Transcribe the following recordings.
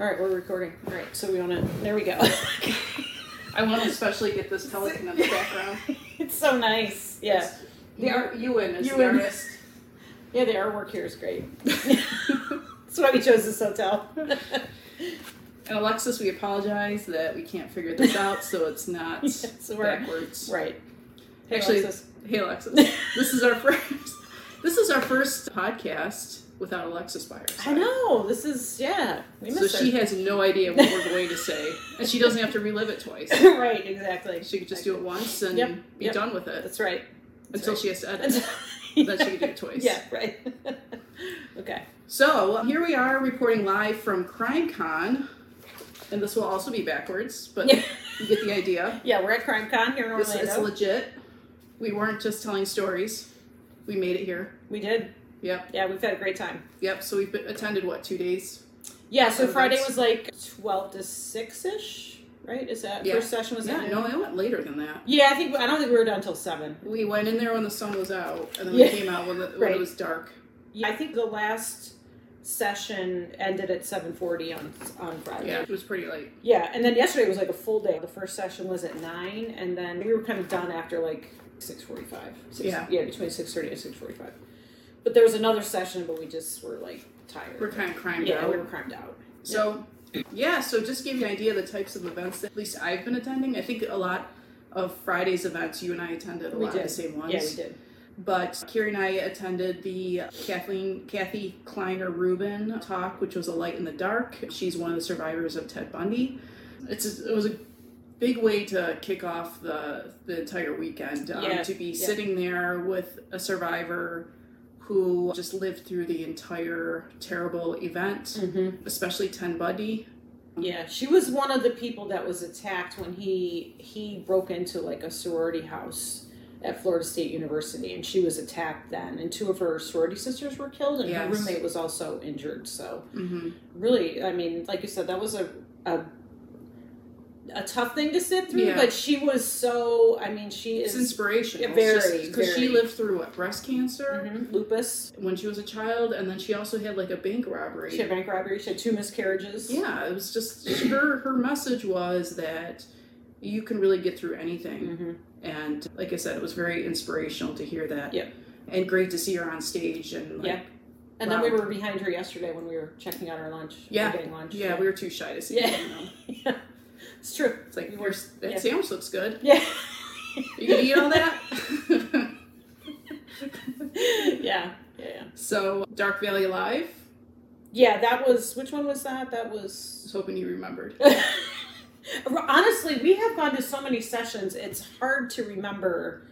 All right, we're recording. All right, so we want to. There we go. I want to especially get this pelican in the background. it's so nice. Yeah. The art, Ewan is the Ewan. artist. Yeah, the artwork here is great. That's why we chose this hotel. And Alexis, we apologize that we can't figure this out, so it's not Yes, we're- backwards. right. Hey, Actually, Alexis. hey Alexis, this is our first. This is our first podcast without Alexis by our side. I know. This is, yeah. We So she her. has no idea what we're going to say, and she doesn't have to relive it twice. right, exactly. She could just do it once and Yep, be yep. done with it That's right. until right. she has to edit. That's- Then she can do it twice. Yeah, right. okay. So here we are reporting live from CrimeCon, and this will also be backwards, but Yeah. you get the idea. Yeah, we're at CrimeCon here in This Orlando. is legit. We weren't just telling stories. We made it here. we did. Yep. Yeah, we've had a great time. Yep. So we've been, attended what two days? Yeah, so Friday was like 12 to 6 ish, right? Is that Yeah. first session was Yeah. that? No, it went later than that. Yeah, I think I don't think we were done until 7. We went in there when the sun was out, and then Yeah. we came out when, the, when Right. it was dark. Yeah, I think the last session ended at 7:40 on on Friday. Yeah, it was pretty late. Yeah, and then yesterday was like a full day. The first session was at 9 and then we were kind of done after like 6:45. Six- Yeah. Yeah, between 6:30 and 6:45. But there was another session but we just were like tired. We're kind of crimed yeah, out. we were crimed out. So, yeah, so just give you an idea of the types of events that at least I've been attending. I think a lot of Friday's events, you and I attended a We lot of the same ones. Yeah, we did. But Carrie and I attended the Kathleen Kathy Kleiner Rubin talk, which was a light in the dark. She's one of the survivors of Ted Bundy. It's a, it was a big way to kick off the the entire weekend. Um, Yeah, to be yeah. sitting there with a survivor who just lived through the entire terrible event, Mhm. especially Ted Bundy. Yeah, she was one of the people that was attacked when he he broke into like a sorority house at Florida State University, and she was attacked then. And two of her sorority sisters were killed, and her roommate was also injured. So hmm really, I mean, like you said, that was a a, a tough thing to sit through. Yeah. But she was so. I mean, she It's is inspirational. Very, because she lived through what breast cancer Mhm, lupus. when she was a child, and then she also had like a bank robbery. She had bank robbery. She had two miscarriages. Yeah, it was just her. Her message was that you can really get through anything, hmm and like I said, it was very inspirational to hear that. Yep. And great to see her on stage and like, Yeah. And then we were behind her yesterday when we were checking out our lunch. Yeah. getting lunch. yeah, we were too shy to see. Yeah. It's true. It's like "Your- that yeah. sandwich looks good. Yeah. You gonna eat all that? yeah. Yeah. Yeah. so Dark Valley Live. Yeah, that was which one was that? That I was was hoping you remembered. honestly, we have gone to so many sessions. It's hard to remember.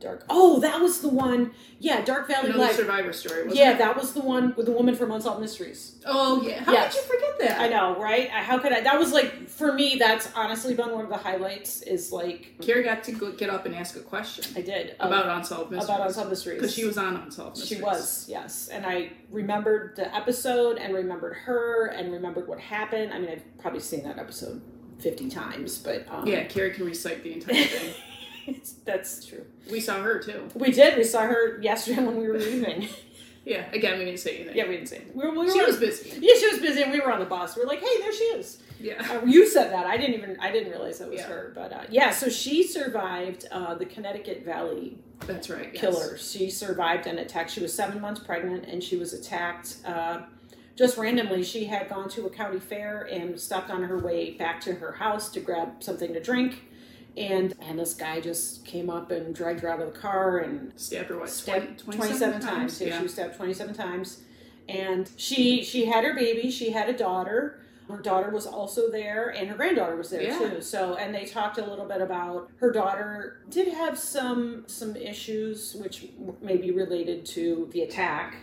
Dark. Oh, that was the one. Yeah, Dark Valley Another Live. Survivor story. Yeah, it? that was the one with the woman from Unsolved Mysteries. Oh yeah. How Yes. did you forget that? I know, right? How could I? That was like for me. That's honestly been one of the highlights. Is like Carrie got to go, get up and ask a question I did about Unsolved Mysteries. about Unsolved Mysteries because she was on Unsolved Mysteries. She was, yes. And I remembered the episode and remembered her and remembered what happened. I mean, I've probably seen that episode 50 times, but um, Yeah, Carrie can recite the entire thing. That's true. we saw her too. We did. We saw her yesterday when we were leaving. Yeah. Again, we didn't say anything. yeah, we didn't say it. We were, we were She on- was busy. Yeah, she was busy and we were on the bus. We were like, hey, there she is. Yeah. Uh, you said that. I didn't even, I didn't realize that was Yeah. her. But uh, yeah, so she survived uh, the Connecticut Valley That's right. yes. killer. She survived an attack. She was seven months pregnant and she was attacked uh, just randomly. She had gone to a county fair and stopped on her way back to her house to grab something to drink. And and this guy just came up and dragged her out of the car and Stabbed her what? stabbed 20, 27 times. Yeah, Yeah. she was stabbed 27 times. And she she had her baby. She had a daughter. Her daughter was also there, and her granddaughter was there Yeah. too. So, and they talked a little bit about her daughter did have some some issues, which may be related to the attack.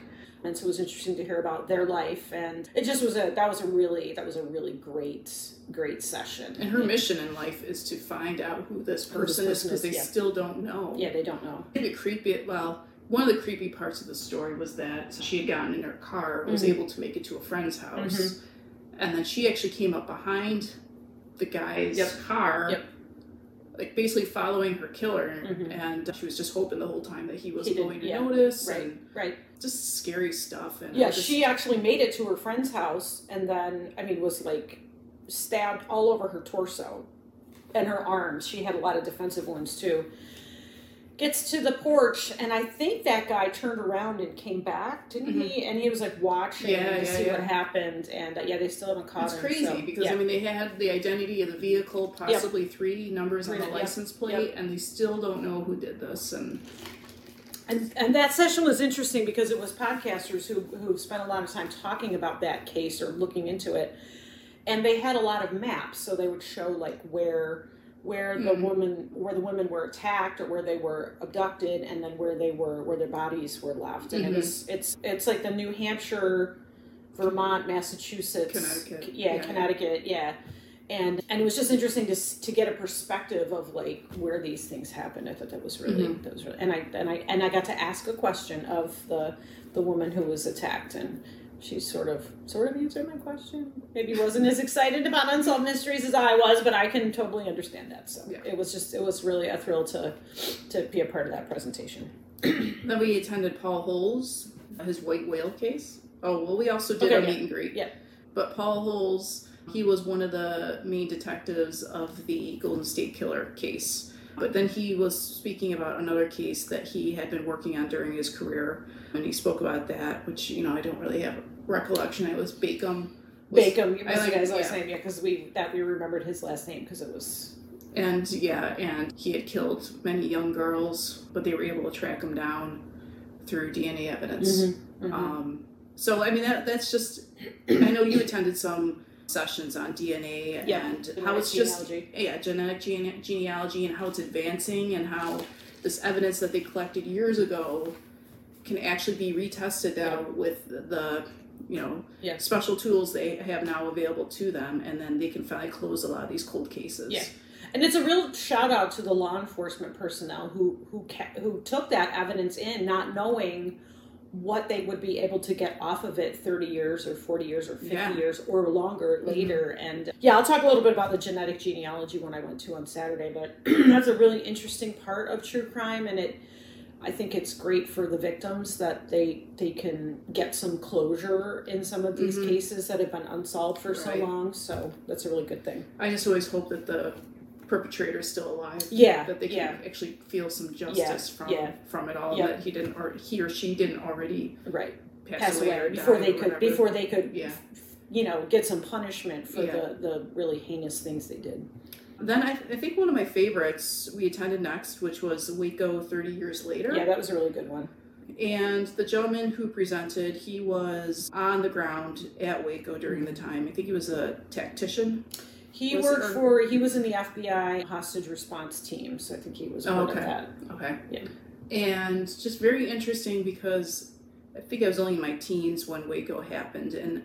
And so it was interesting to hear about their life, and it just was a that was a really that was a really great great session. And her mission in life is to find out who this Who this person is because they yeah. still don't know. Yeah, they don't know. The creepy, well, one of the creepy parts of the story was that she had gotten in her car, was Mhm. able to make it to a friend's house, and then she actually came up behind the guy's Yep. car Yep. Like basically following her killer, Mhm. and she was just hoping the whole time that he was He going to yeah. notice, Right, and right. just scary stuff. And Yeah, just- she actually made it to her friend's house and then, I mean, was like stabbed all over her torso and her arms. She had a lot of defensive wounds too. Gets to the porch, and I think that guy turned around and came back, didn't he? And he was like watching Mm-hmm. Yeah, to yeah, see what happened, and uh, yeah, they still haven't caught It's him. crazy so, because yeah. I mean they had the identity of the vehicle, possibly three numbers on the yeah. license plate, and they still don't know who did this. And And, and that session was interesting because it was podcasters who, who spent a lot of time talking about that case or looking into it. And they had a lot of maps, so they would show like where where the Mhm. woman where the women were attacked or where they were abducted and then where they were where their bodies were left. And Mhm. it was it's it's like the New Hampshire, Vermont, Massachusetts, Connecticut. yeah, Yeah. Connecticut, yeah. And and it was just interesting to to get a perspective of like where these things happened. I thought that was really Mhm. that was really, and I and I and I got to ask a question of the the woman who was attacked and she sort of sort of answered my question. Maybe wasn't as excited about unsolved mysteries as I was, but I can totally understand that. So Yeah. it was just it was really a thrill to to be a part of that presentation. then we attended Paul Holes, his white whale case. Oh well, we also did Okay, a yeah. meet and greet. Yeah. But Paul Holes, he was one of the main detectives of the Golden State Killer case. But then he was speaking about another case that he had been working on during his career, and he spoke about that, which you know I don't really have recollection. It was Bacon. was- Bacon, you was like- last yeah. name, yeah, because we that we remembered his last name because it was And yeah, and he had killed many young girls, but they were able to track him down through DNA evidence. Mhm. Um, so I mean that that's just. I know you attended some sessions on DNA and genetic how it's just genealogy. yeah genetic gene- genealogy and how it's advancing and how this evidence that they collected years ago can actually be retested now with the you know Yeah. special tools they have now available to them and then they can finally close a lot of these cold cases Yeah. And it's a real shout out to the law enforcement personnel who who ca- who took that evidence in, not knowing what they would be able to get off of it 30 years or 40 years or 50 Yeah. years or longer later. And yeah i'll talk a little bit about the genetic genealogy when i went to on saturday but that's a really interesting part of true crime. And it i think it's great for the victims that they they can get some closure in some of these Mhm. cases that have been unsolved for so long. So that's a really good thing. I just always hope that the perpetrator is still alive. yeah That they can yeah actually feel some justice from yeah. from it all. Yeah. That he didn't or he or she didn't already right pass, pass away, away or before they could whatever. before they could Yeah. you know get some punishment for Yeah. the the really heinous things they did Then I, I think one of my favorites we attended next, which was Waco 30 years later. yeah that was a really good one And the gentleman who presented, he was on the ground at Waco during the time. I think he was a tactician. He Was worked it- for he was in the fbi hostage response team so i think he was Oh, part okay. of that Okay. Yeah. And just very interesting because I think I was only in my teens when Waco happened. And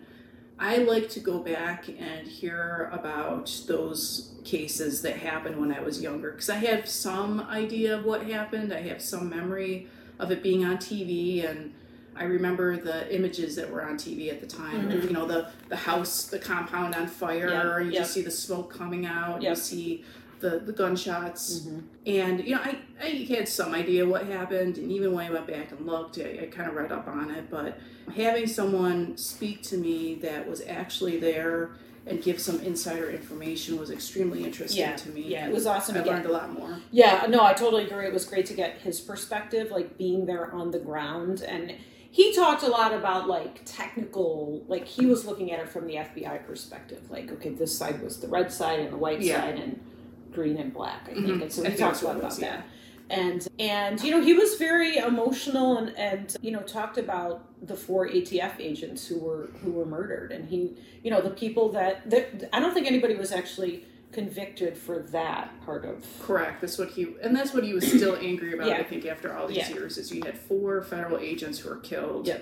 I like to go back and hear about those cases that happened when I was younger because I have some idea of what happened. I have some memory of it being on TV and I remember the images that were on TV at the time. Mhm. You know, the, the house, the compound on fire, Yeah, you yeah. see the smoke coming out, Yeah. you see the, the gunshots. Mhm. And you know, I, I had some idea what happened, and even when I went back and looked, I, I kind of read up on it. But having someone speak to me that was actually there and give some insider information was extremely interesting Yeah, to me. yeah, it was awesome I learned a lot more. Yeah, no, I totally agree. It was great to get his perspective, like being there on the ground. And he talked a lot about like technical, like he was looking at it from the FBI perspective. Like, okay, this side was the red side and the white Yeah. side and green and black, I think. Mhm. And so he talks a lot about was, that. And and you know he was very emotional and and you know talked about the four ATF agents who were who were murdered and he you know the people that, that I don't think anybody was actually convicted for that part of Correct. That's what he, and that's what he was still angry about. Yeah. I think after all these Yeah. years, is you had four federal agents who were killed, Yeah.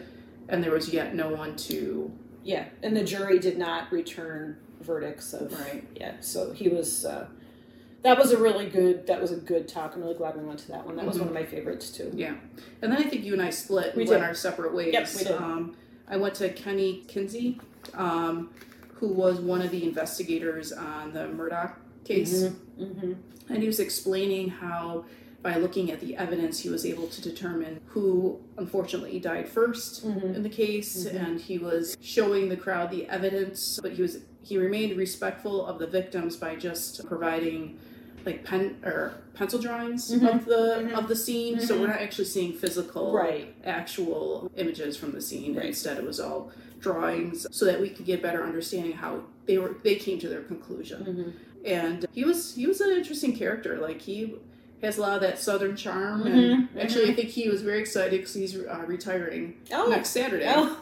and there was yet no one to Yeah, and the jury did not return verdicts of right. yeah. So he was. Uh, that was a really good. That was a good talk. I'm really glad we went to that one. That was Mhm. one of my favorites too. Yeah, and then I think you and I split. We We went did. our separate ways. Yep, we did. Um, I went to Kenny Kinsey, um, who was one of the investigators on the Murdaugh case. Mm-hmm. And he was explaining how, by looking at the evidence, he was able to determine who unfortunately died 1st Mhm. in the case. Mhm. And he was showing the crowd the evidence, but he was he remained respectful of the victims by just providing like pen or pencil drawings Mhm. of the Mhm. of the scene. So Mhm. we're not actually seeing physical Right. actual images from the scene. Right. Instead, it was all drawings, so that we could get better understanding how they were they came to their conclusion. Mm-hmm. And he was he was an interesting character. Like he has a lot of that southern charm. Mhm, And actually, I think he was very excited because he's uh, retiring Oh. next Saturday. Oh.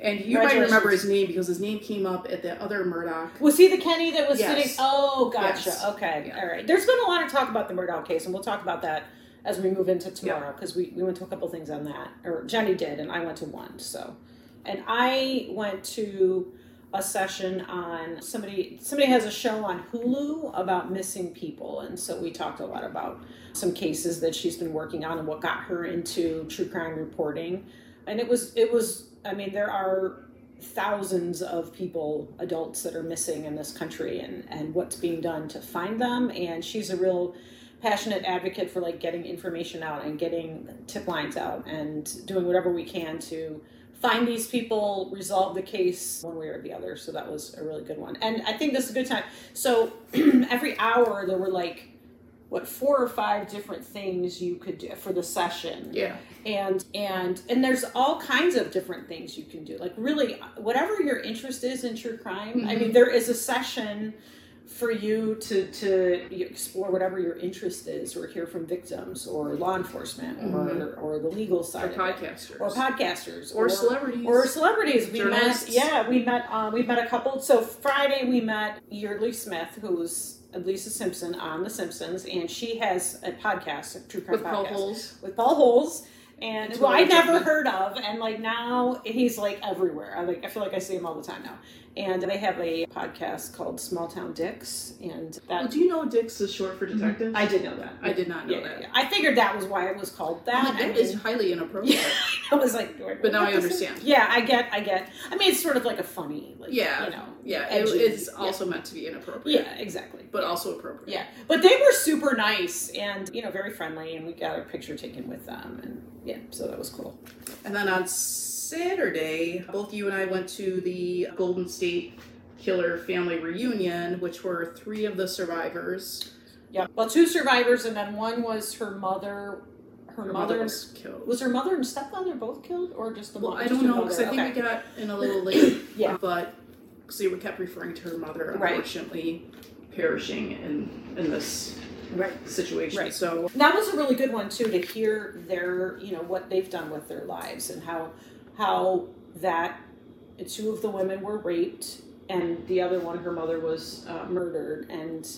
And you might remember his name because his name came up at the other Murdaugh. Was he the Kenny that was Yes. sitting? Oh, gotcha. Yes. Okay. Yeah. All right. There's been a lot of talk about the Murdaugh case, and we'll talk about that as we move into tomorrow because we, we went to a couple things on that. Or Jenny did, and I went to one. So, and I went to a session on somebody somebody has a show on Hulu about missing people. And so we talked a lot about some cases that she's been working on and what got her into true crime reporting. And it was it was I mean there are thousands of people adults that are missing in this country and and what's being done to find them. And she's a real passionate advocate for like getting information out and getting tip lines out and doing whatever we can to find these people resolve the case one way or the other. So that was a really good one. And i think this is a good time. So every hour there were like what four or five different things you could do for the session. Yeah. and and and there's all kinds of different things you can do. Like really whatever your interest is in true crime i Mhm. mean there is a session for you to to explore whatever your interest is or hear from victims or law enforcement or or the legal side of podcasters. or podcasters Or celebrities. or celebrities. We Journalists. met, yeah, we met. Um, we met a couple. So Friday we met Yeardley Smith, who's Lisa Simpson on The Simpsons, and she has a podcast, a true crime with Paul podcast Holes. with Paul Holes. And who I I never heard of, and like now he's like everywhere. I like I feel like I see him all the time now. And they have a podcast called Small Town Dicks, and that Well, do you know Dicks is short for mhm. detective? I did know that. I did not know yeah, that. yeah. I figured that was why it was called that. Like, I that is mean- highly inappropriate. I was like, But now I this is? understand. Yeah, I get, I get. I mean, it's sort of like a funny, like, Yeah. you know, Yeah, it edgy. is Yeah. also meant to be inappropriate. yeah, exactly. But also appropriate. yeah, but they were super nice and you know very friendly, and we got a picture taken with them, and yeah, so that was cool. And then on Saturday, both you and I went to the Golden State Killer family reunion, which were three of the survivors. Yeah, well, two survivors, and then one was her mother. Her, Her mother was killed. was her mother and stepfather both killed, or just the Well, mother? I don't know because I think Okay. we got in a little late. Yeah. But because we kept referring to her mother, Right. unfortunately, perishing in in this right. situation. Right. So that was a really good one too to hear their you know what they've done with their lives and how how that two of the women were raped and the other one her mother was uh, murdered. And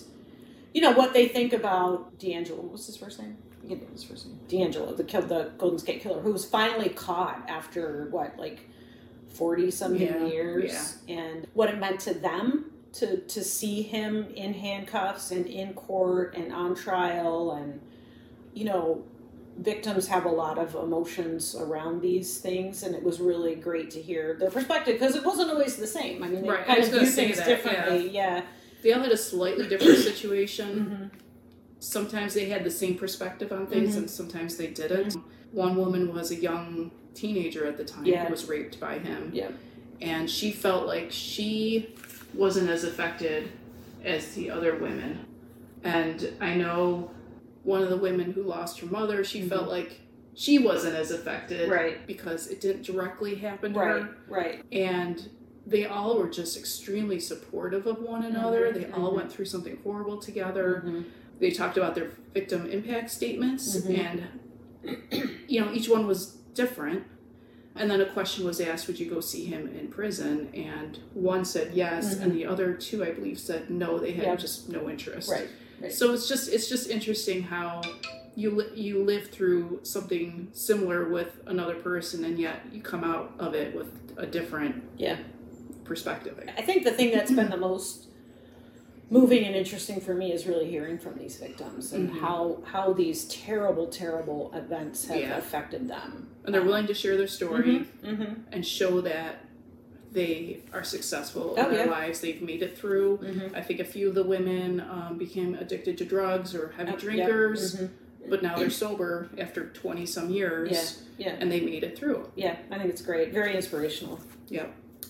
you know what they think about DeAngelo what was his first name? I of his first name. DeAngelo the the Golden State Killer who was finally caught after what like 40 something Yeah, years. and what it meant to them to to see him in handcuffs and in court and on trial and you know victims have a lot of emotions around these things and it was really great to hear their perspective because it wasn't always the same i mean they Right, I kind was of view things that, differently yeah, they all had a slightly different situation. Mhm. Sometimes they had the same perspective on things, Mhm. and sometimes they didn't. One woman was a young teenager at the time Yeah. who was raped by him. Yeah. And she felt like she wasn't as affected as the other women. And I know one of the women who lost her mother, she Mhm. felt like she wasn't as affected right because it didn't directly happen to right her. right And they all were just extremely supportive of one another. Mhm, They all mhm. went through something horrible together Mhm. they talked about their victim impact statements Mhm. and you know each one was different and then a question was asked would you go see him in prison and one said yes and the other two i believe said no they had Yeah. just no interest right right. so it's just it's just interesting how you li- you live through something similar with another person and yet you come out of it with a different Yeah. perspective I think the thing that's been the most moving and interesting for me is really hearing from these victims and Mhm. how how these terrible, terrible events have Yeah. affected them. and they're willing to share their story Mm-hmm. and show that they are successful Oh, in their yeah. lives. They've made it through. Mhm. I think a few of the women um, became addicted to drugs or heavy Oh, yeah. drinkers, Mhm. but now they're sober after 20 some years Yeah, yeah. and they made it through. Yeah, I think it's great. Very inspirational. Yeah.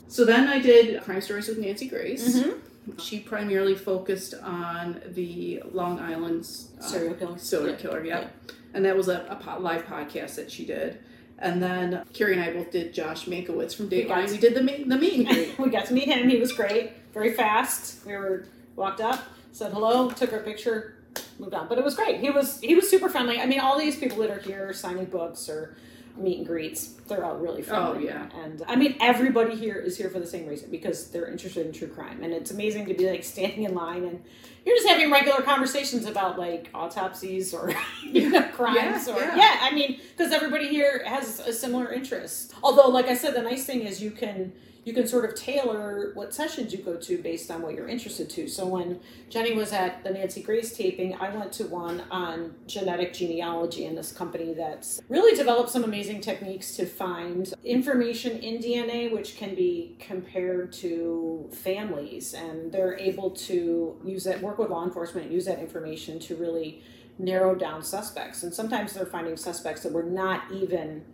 So then I did Crime Stories with Nancy Grace. Mhm. She primarily focused on the Long Island uh, Serial killer. serial Yeah. killer, yeah. And that was a, a live podcast that she did. And then Carrie and I both did Josh Mankiewicz from We got Dateline. We did the meet, the meet and greet. we got to meet him. He was great. Very fast. We were walked up, said hello, took our picture, moved on. But it was great. He was he was super friendly. I mean, all these people that are here signing books or meet and greets, they're all really oh, friendly. Oh, yeah. And I mean, everybody here is here for the same reason because they're interested in true crime, and it's amazing to be like standing in line and. You're just having regular conversations about like autopsies or you know crimes Yeah, or yeah. yeah I mean because everybody here has a similar interest. Although like I said the nice thing is you can you can sort of tailor what sessions you go to based on what you're interested to. So when Jenny was at the Nancy Grace taping, I went to one on genetic genealogy and this company that's really developed some amazing techniques to find information in DNA which can be compared to families and they're able to use that work with law enforcement use that information to really narrow down suspects. And sometimes they're finding suspects that were not even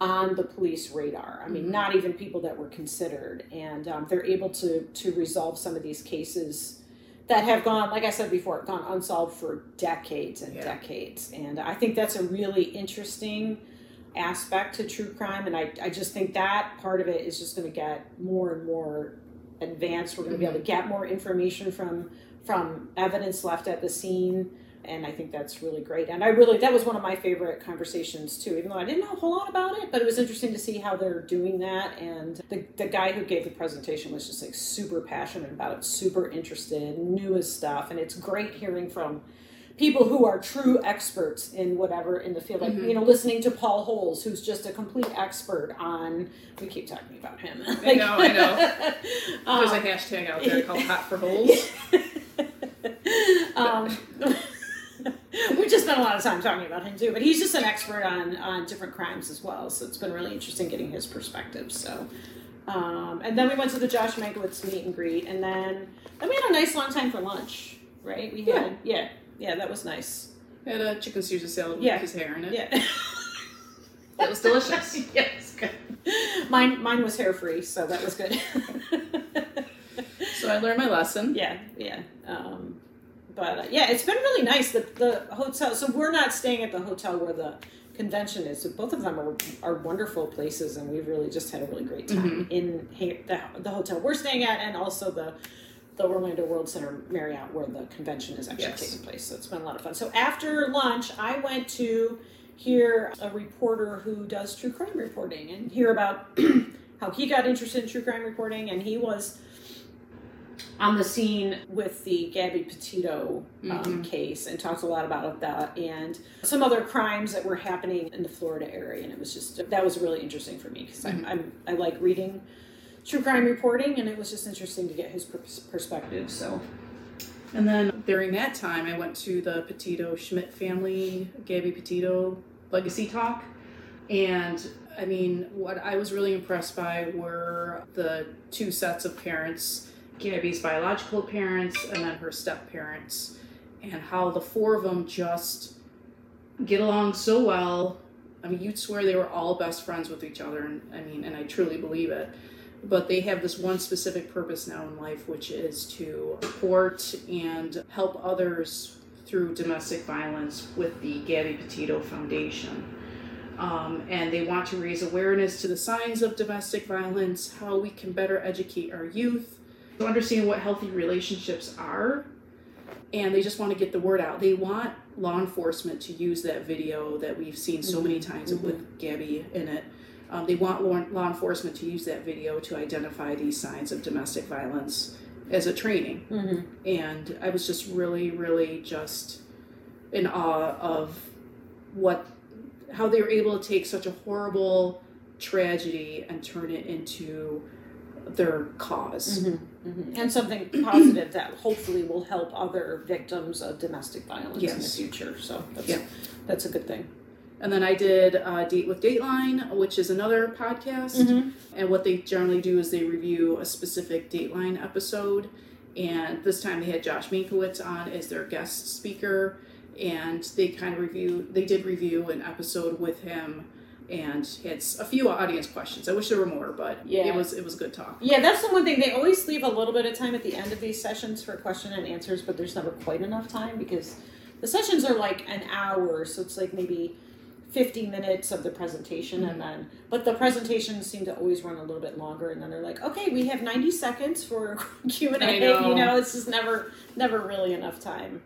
on the police radar. I mean, Mhm. not even people that were considered, and um, they're able to to resolve some of these cases that have gone, like I said before, gone unsolved for decades and Yeah. decades. And I think that's a really interesting aspect to true crime, and I I just think that part of it is just going to get more and more advanced. We're going to be able to get more information from from evidence left at the scene and I think that's really great. And I really that was one of my favorite conversations too, even though I didn't know a whole lot about it, but it was interesting to see how they're doing that. And the the guy who gave the presentation was just like super passionate about it, super interested, knew his stuff, and it's great hearing from people who are true experts in whatever in the field. Like Mhm. you know, listening to Paul Holes, who's just a complete expert on. We keep talking about him. I know, I know. Um, There's a hashtag out there called Hot for Holes. um, we just spent a lot of time talking about him too, but he's just an expert on on different crimes as well. So it's been really interesting getting his perspective. So, um, and then we went to the Josh Mankiewicz meet and greet, and then then we had a nice long time for lunch. Right? We had yeah yeah, that was nice. Had a chicken Caesar salad with Yeah. his hair in it. Yeah. that was delicious. yes, good. Mine mine was hair free, so that was good. So I learned my lesson. Yeah, yeah. Um, but uh, yeah, it's been really nice. The the hotel. So we're not staying at the hotel where the convention is. So both of them are are wonderful places, and we've really just had a really great time in the the hotel we're staying at, and also the the Orlando World Center Marriott where the convention is actually Yes. taking place. So it's been a lot of fun. So after lunch, I went to hear a reporter who does true crime reporting and hear about how he got interested in true crime reporting, and he was on the scene with the Gabby Petito um, Mhm. case and talked a lot about that and some other crimes that were happening in the Florida area. And it was just that was really interesting for me because Mhm. I'm, I'm I like reading true crime reporting, and it was just interesting to get his pers- perspective. So And then during that time, I went to the Petito Schmidt family, Gabby Petito legacy talk. And I mean, what I was really impressed by were the two sets of parents Gabby's biological parents and then her step parents, and how the four of them just get along so well. I mean, you'd swear they were all best friends with each other, and I mean, and I truly believe it but they have this one specific purpose now in life, which is to support and help others through domestic violence with the Gabby Petito Foundation. Um, and they want to raise awareness to the signs of domestic violence, how we can better educate our youth, to understand what healthy relationships are, and they just want to get the word out. They want law enforcement to use that video that we've seen so many times Mhm. with Gabby in it. Um, they want law, law enforcement to use that video to identify these signs of domestic violence as a training. mm-hmm. And I was just really, really just in awe of what, how they were able to take such a horrible tragedy and turn it into their because Mm-hmm. and something positive that hopefully will help other victims of domestic violence in the future. So that's Yeah. that's a good thing. And then I did uh, Date with Dateline, which is another podcast. Mhm. And what they generally do is they review a specific Dateline episode. And this time they had Josh Mankiewicz on as their guest speaker. And they kind of review, they did review an episode with him and had a few audience questions. I wish there were more, but Yeah. it was it was a good talk. Yeah, that's the one thing. They always leave a little bit of time at the end of these sessions for question and answers, but there's never quite enough time because the sessions are like an hour, so it's like maybe 50 minutes of the presentation and then but the presentations seem to always run a little bit longer and then they're like okay we have 90 seconds for q&a know. you know it's just never never really enough time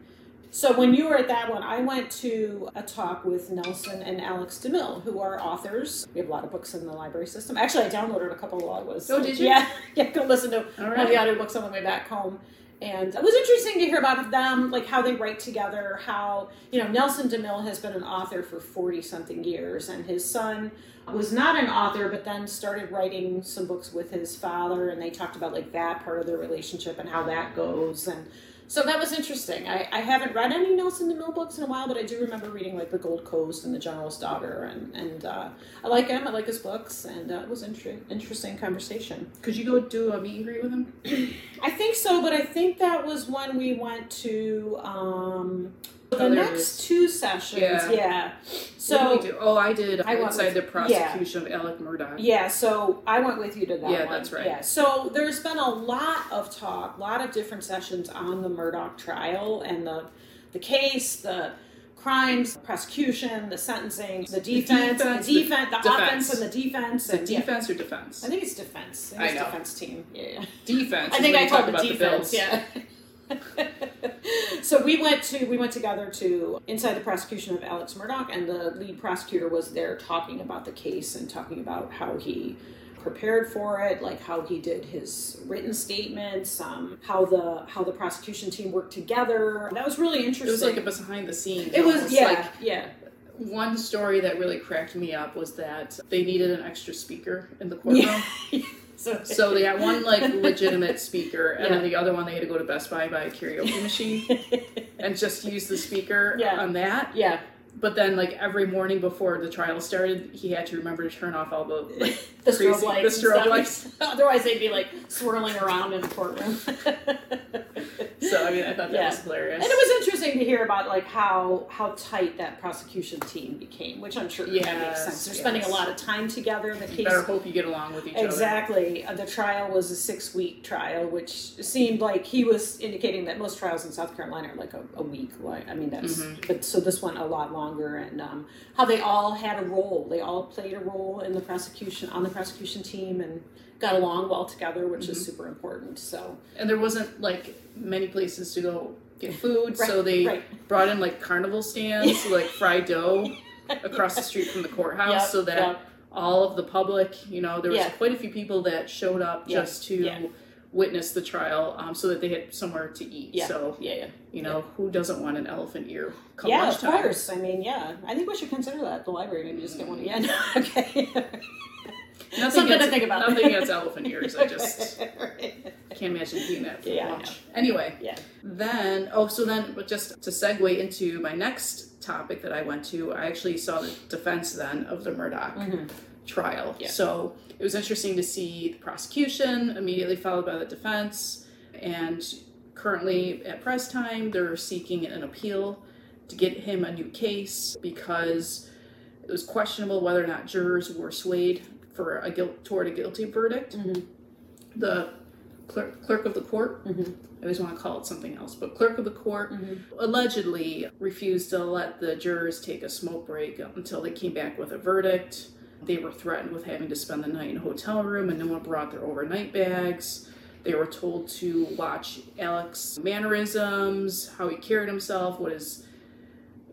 so when you were at that one i went to a talk with nelson and alex demille who are authors we have a lot of books in the library system actually i downloaded a couple while i was Oh, did you? yeah yeah go listen to All one of right. the audiobooks on the way back home. And it was interesting to hear about them, like how they write together, how, you know, Nelson DeMille has been an author for 40 something years, and his son was not an author, but then started writing some books with his father, and they talked about like that part of their relationship and how that goes. And so that was interesting. I, I haven't read any Nelson DeMille books in a while, but I do remember reading like The Gold Coast and The General's Daughter, and, and uh, I like him, I like his books, and uh, it was inter- interesting conversation. Could you go do a meet and greet with him? I think so, but I think that was when we went to um, the next two sessions. Yeah. Yeah. So did we do? Oh, I did I went inside the prosecution of Alec Murdaugh. yeah, so I went with you to that Yeah, one. that's right. Yeah. So there's been a lot of talk, a lot of different sessions on the Murdaugh trial and the the case, the crimes, prosecution, the sentencing, the defense, defense, the the defense, the, defense. offense and the defense. The and, yeah. defense or defense? I think it's defense. I think I it's know. defense team. Yeah. yeah. defense. I think I told the about defense. bills. yeah. so we went to we went together to inside the prosecution of Alex Murdaugh, and the lead prosecutor was there talking about the case and talking about how he prepared for it, like how he did his written statements, um, how the how the prosecution team worked together. That was really interesting. It was like a behind the scenes. it was yeah Like yeah one story that really cracked me up was that they needed an extra speaker in the courtroom. so So they got one like legitimate speaker, and then the other one they had to go to Best Buy buy a karaoke machine and just use the speaker Yeah. on that. yeah But then like every morning before the trial started, he had to remember to turn off all the like the crazy- strobe lights. the strobe lights. Otherwise, they'd be like swirling around in the courtroom. So I mean, I thought that Yeah. was hilarious. And it was interesting to hear about like how how tight that prosecution team became, which I'm sure that makes sense. They're spending a lot of time together. In the You case better hope you get along with each other. exactly. Uh, the trial was a six week trial, which seemed like he was indicating that most trials in South Carolina are like a, a week. Like I mean, that's Mhm. but so this one a lot longer, and um, how they all had a role. They all played a role in the prosecution on the prosecution team and got along well together, which is Mhm. super important. So And there wasn't like many places to go get food, so they right. brought in like carnival stands, like fried dough across the street from the courthouse, Yep, so that yep. all of the public, you know, there was Yeah. quite a few people that showed up Yeah, just to yeah. witness the trial, um, so that they had somewhere to eat. So yeah, yeah. you know, who doesn't want an elephant ear? Come yeah, of lunchtime? course. I mean, yeah. I think we should consider that at the library. Maybe just get one again. okay. Nothing Something to against- think about. Nothing against elephant ears. I just can't imagine eating that for Yeah, lunch. Anyway, Yeah. Then, oh, so then, just to segue into my next topic that I went to, I actually saw the defense then of the Murdaugh Mhm. trial. Yeah. So it was interesting to see the prosecution immediately followed by the defense, and currently at press time, they're seeking an appeal to get him a new case because it was questionable whether or not jurors were swayed for a guilt toward a guilty verdict. Mhm. The clerk, clerk of the court Mhm. I always want to call it something else, but clerk of the court Mhm. allegedly refused to let the jurors take a smoke break until they came back with a verdict. They were threatened with having to spend the night in a hotel room, and no one brought their overnight bags. They were told to watch Alex's mannerisms, how he carried himself, what his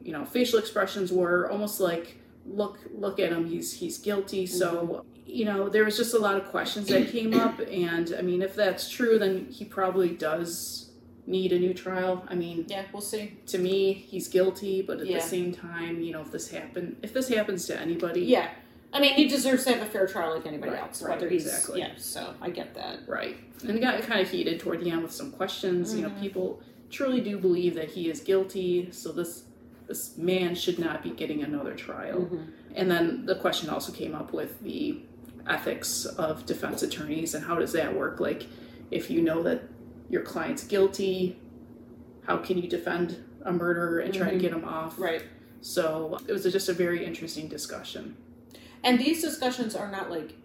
you know facial expressions were, almost like look look at him, he's he's guilty. So you know there was just a lot of questions that came up, and I mean if that's true, then he probably does need a new trial. I mean Yeah, we'll see. to me he's guilty, but at Yeah. the same time, you know if this happen if this happens to anybody, Yeah. I mean, he deserves to have a fair trial like anybody Right, else, right, whether he's exactly. yeah. So I get that. Right. And it got kind of heated toward the end with some questions. You know, Mhm. people truly do believe that he is guilty. So this this man should not be getting another trial. Mm-hmm. And then the question also came up with the ethics of defense attorneys and how does that work? Like, if you know that your client's guilty, how can you defend a murderer and try Mhm. to get him off? Right. So it was just a very interesting discussion. And these discussions are not like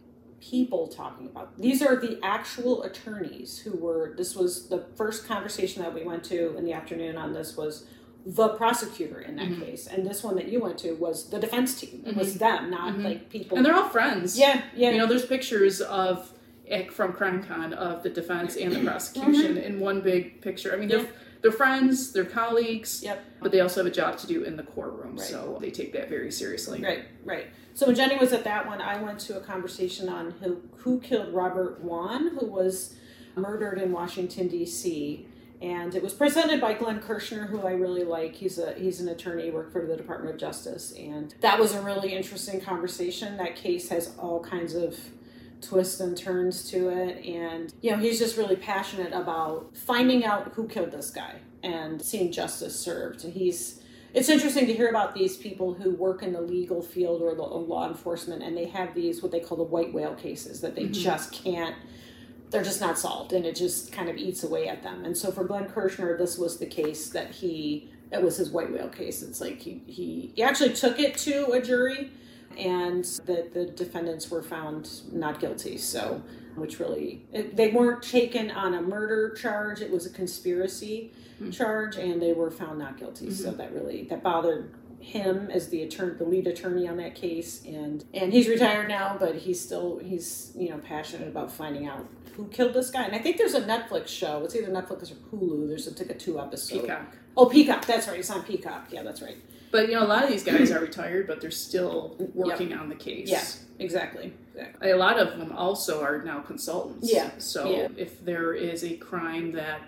people talking about. These are the actual attorneys who were. This was the first conversation that we went to in the afternoon on this was the prosecutor in that Mhm. case, and this one that you went to was the defense team. It was them, not Mhm. like people. And they're all friends. yeah, yeah, You know, there's pictures of from CrimeCon of the defense and the prosecution in one big picture. I mean, they're Mm-hmm. Yeah. they're friends, they're colleagues, Yep. but they also have a job to do in the courtroom, Right. so they take that very seriously. Right, right. So when Jenny was at that one, I went to a conversation on who who killed Robert Wone, who was murdered in Washington D.C. And it was presented by Glenn Kirshner, who I really like. He's a he's an attorney, worked for the Department of Justice, and that was a really interesting conversation. That case has all kinds of twists and turns to it, and you know he's just really passionate about finding out who killed this guy and seeing justice served. He's it's interesting to hear about these people who work in the legal field or the law enforcement and they have these what they call the white whale cases that they Mhm. just can't they're just not solved and it just kind of eats away at them. And so for glenn kirshner this was the case that he it was his white whale case. It's like he he, he actually took it to a jury and the, the defendants were found not guilty. So which really it, they weren't taken on a murder charge. It was a conspiracy Hmm. charge and they were found not guilty. So that really that bothered him as the attorney the lead attorney on that case and and he's retired now but he's still he's you know passionate about finding out who killed this guy and i think there's a netflix show it's either netflix or hulu there's a, like a two episode Peacock. oh peacock that's right it's on peacock yeah that's right But you know, a lot of these guys are retired, but they're still working on the case. Yeah. exactly exactly A lot of them also are now consultants. Yeah. So Yeah. if there is a crime that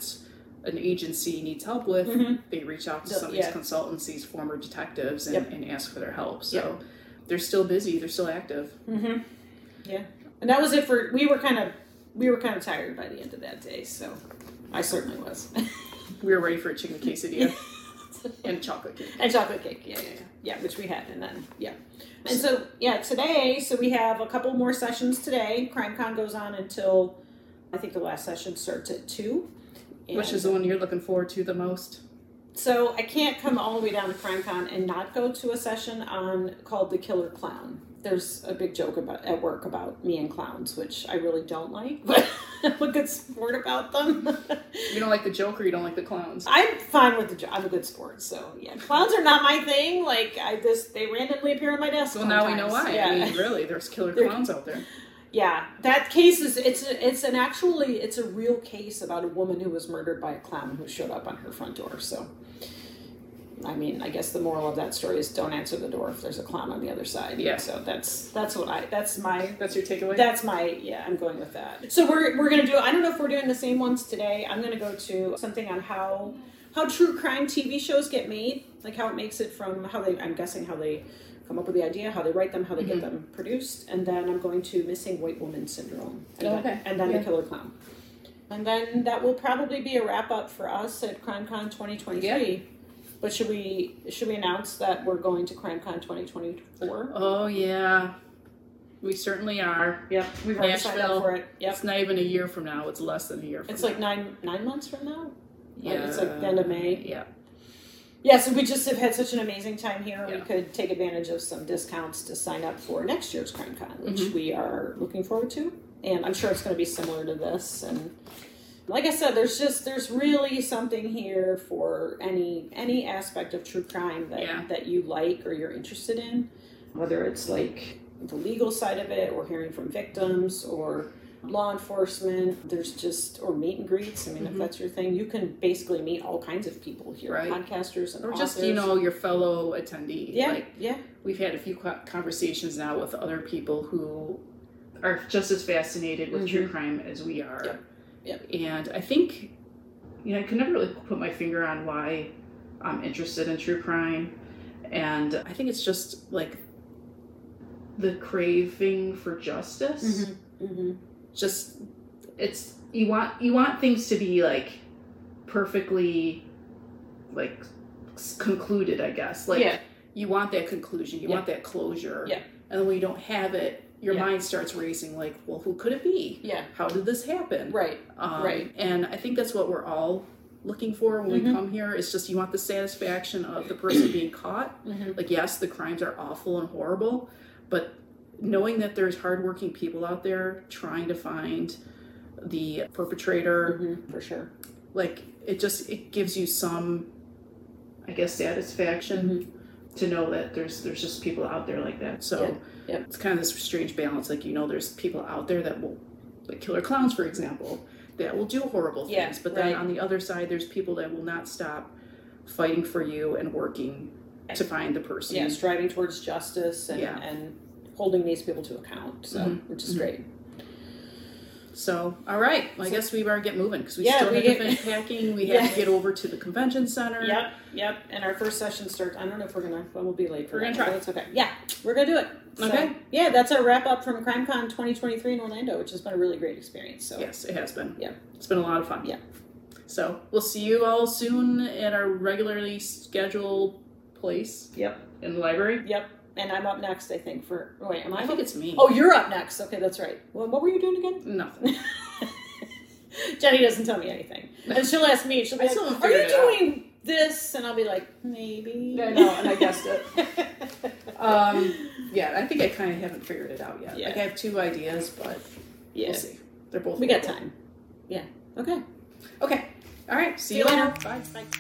an agency needs help with, Mhm. they reach out to The- some of yeah. these consultancies, former detectives, and, Yep. and ask for their help. So Yep. they're still busy, they're still active. mm-hmm yeah and that was it for we were kind of we were kind of tired by the end of that day so i certainly was We were ready for a chicken quesadilla and chocolate cake. And chocolate cake, yeah, yeah, yeah, yeah, which we had, and then yeah, and so yeah, today, so we have a couple more sessions today. CrimeCon goes on until I think the last session starts at two. Which is the one you're looking forward to the most? so I can't come all the way down to CrimeCon and not go to a session on called the Killer Clown. There's a big joke about at work about me and clowns, which I really don't like, but I'm a good sport about them. You don't like the joke or you don't like the clowns? I'm fine with the job. I'm a good sport, so yeah. Clowns are not my thing. Like I just they randomly appear on my desk. Well, now we know why. Yeah, I mean, really, there's killer clowns out there. Yeah. That case is it's a, it's an actually it's a real case about a woman who was murdered by a clown who showed up on her front door. So, I mean, I guess the moral of that story is don't answer the door if there's a clown on the other side. Yeah. So that's that's what I that's my That's your takeaway? That's my yeah. I'm going with that. So we're we're gonna do. I don't know if we're doing the same ones today. I'm gonna go to something on how how true crime TV shows get made, like how it makes it from how they. I'm guessing how they come up with the idea, how they write them, how they get Mhm. them produced, and then I'm going to missing white woman syndrome, and Oh, then, okay. and then Yeah. the killer clown. And then that will probably be a wrap up for us at CrimeCon 2023. But should we should we announce that we're going to CrimeCon 2024? oh, yeah. We certainly are. Yep, we've already signed up Nashville. for it. Yep. It's not even a year from now. It's less than a year from It's now. like nine nine months from now. yeah. It's like the end of May. Yeah. Yeah, so we just have had such an amazing time here. We could take advantage of some discounts to sign up for next year's CrimeCon, which Mhm. we are looking forward to. And I'm sure it's going to be similar to this. And like I said, there's just there's really something here for any any aspect of true crime that Yeah. that you like or you're interested in, whether it's like the legal side of it or hearing from victims or law enforcement there's just or meet and greets i mean if Mhm. that's your thing you can basically meet all kinds of people here Right. podcasters and Or just, you know, your fellow attendee. yeah Like, yeah we've had a few conversations now with other people who are just as fascinated with true crime as we are. Mm-hmm. Yep. And I think, you know, I can never really put my finger on why I'm interested in true crime. And I think it's just like the craving for justice. mm-hmm. Just it's you want you want things to be like perfectly like concluded, I guess. Like yeah, you want that conclusion, you Yeah. want that closure. Yeah. And then when you don't have it, your Yeah. mind starts racing like, well, who could it be? yeah, How did this happen? right, Um, Right. And I think that's what we're all looking for when Mhm. we come here. It's just you want the satisfaction of the person being caught. Mhm. Like, yes, the crimes are awful and horrible, but knowing that there's hardworking people out there trying to find the perpetrator, Mhm, for sure. like it just it gives you some, I guess, satisfaction Mm-hmm. to know that there's there's just people out there like that. So Yeah, yeah. it's kind of this strange balance. Like you know, there's people out there that will, like killer clowns, for example, that will do horrible things. Yeah, but then right. on the other side, there's people that will not stop fighting for you and working to find the person. Yeah, striving towards justice and, and holding these people to account. So, Mhm, which is mhm. great. So all right, well, I So- guess we better get moving because we Yeah, still we have get- to finish packing. We Yeah. have to get over to the convention center. Yep, yep. And our first session starts. I don't know if we're gonna. Well, we'll be late for We're that, gonna try. but It's okay. Yeah, we're gonna do it. So, Okay. Yeah, that's our wrap up from CrimeCon 2023 in Orlando, which has been a really great experience. So. Yes, it has been. Yeah. It's been a lot of fun. Yeah. So we'll see you all soon at our regularly scheduled place Yep. in the library. Yep. And I'm up next, I think. For oh, wait, am I? I up? think it's me. Oh, you're up next. Okay, that's right. Well, what were you doing again? Nothing. Jenny doesn't tell me anything, and she'll ask me. She'll be I like, "Are you it out." doing this?" And I'll be like, "Maybe." Know, and I guessed it. Um, yeah, I think I kind of haven't figured it out yet. Yeah. Like I have two ideas, but yeah, we'll see. They're both. we got time. Yeah. Okay. Okay. All right. See, See you you later. later. Bye. Bye.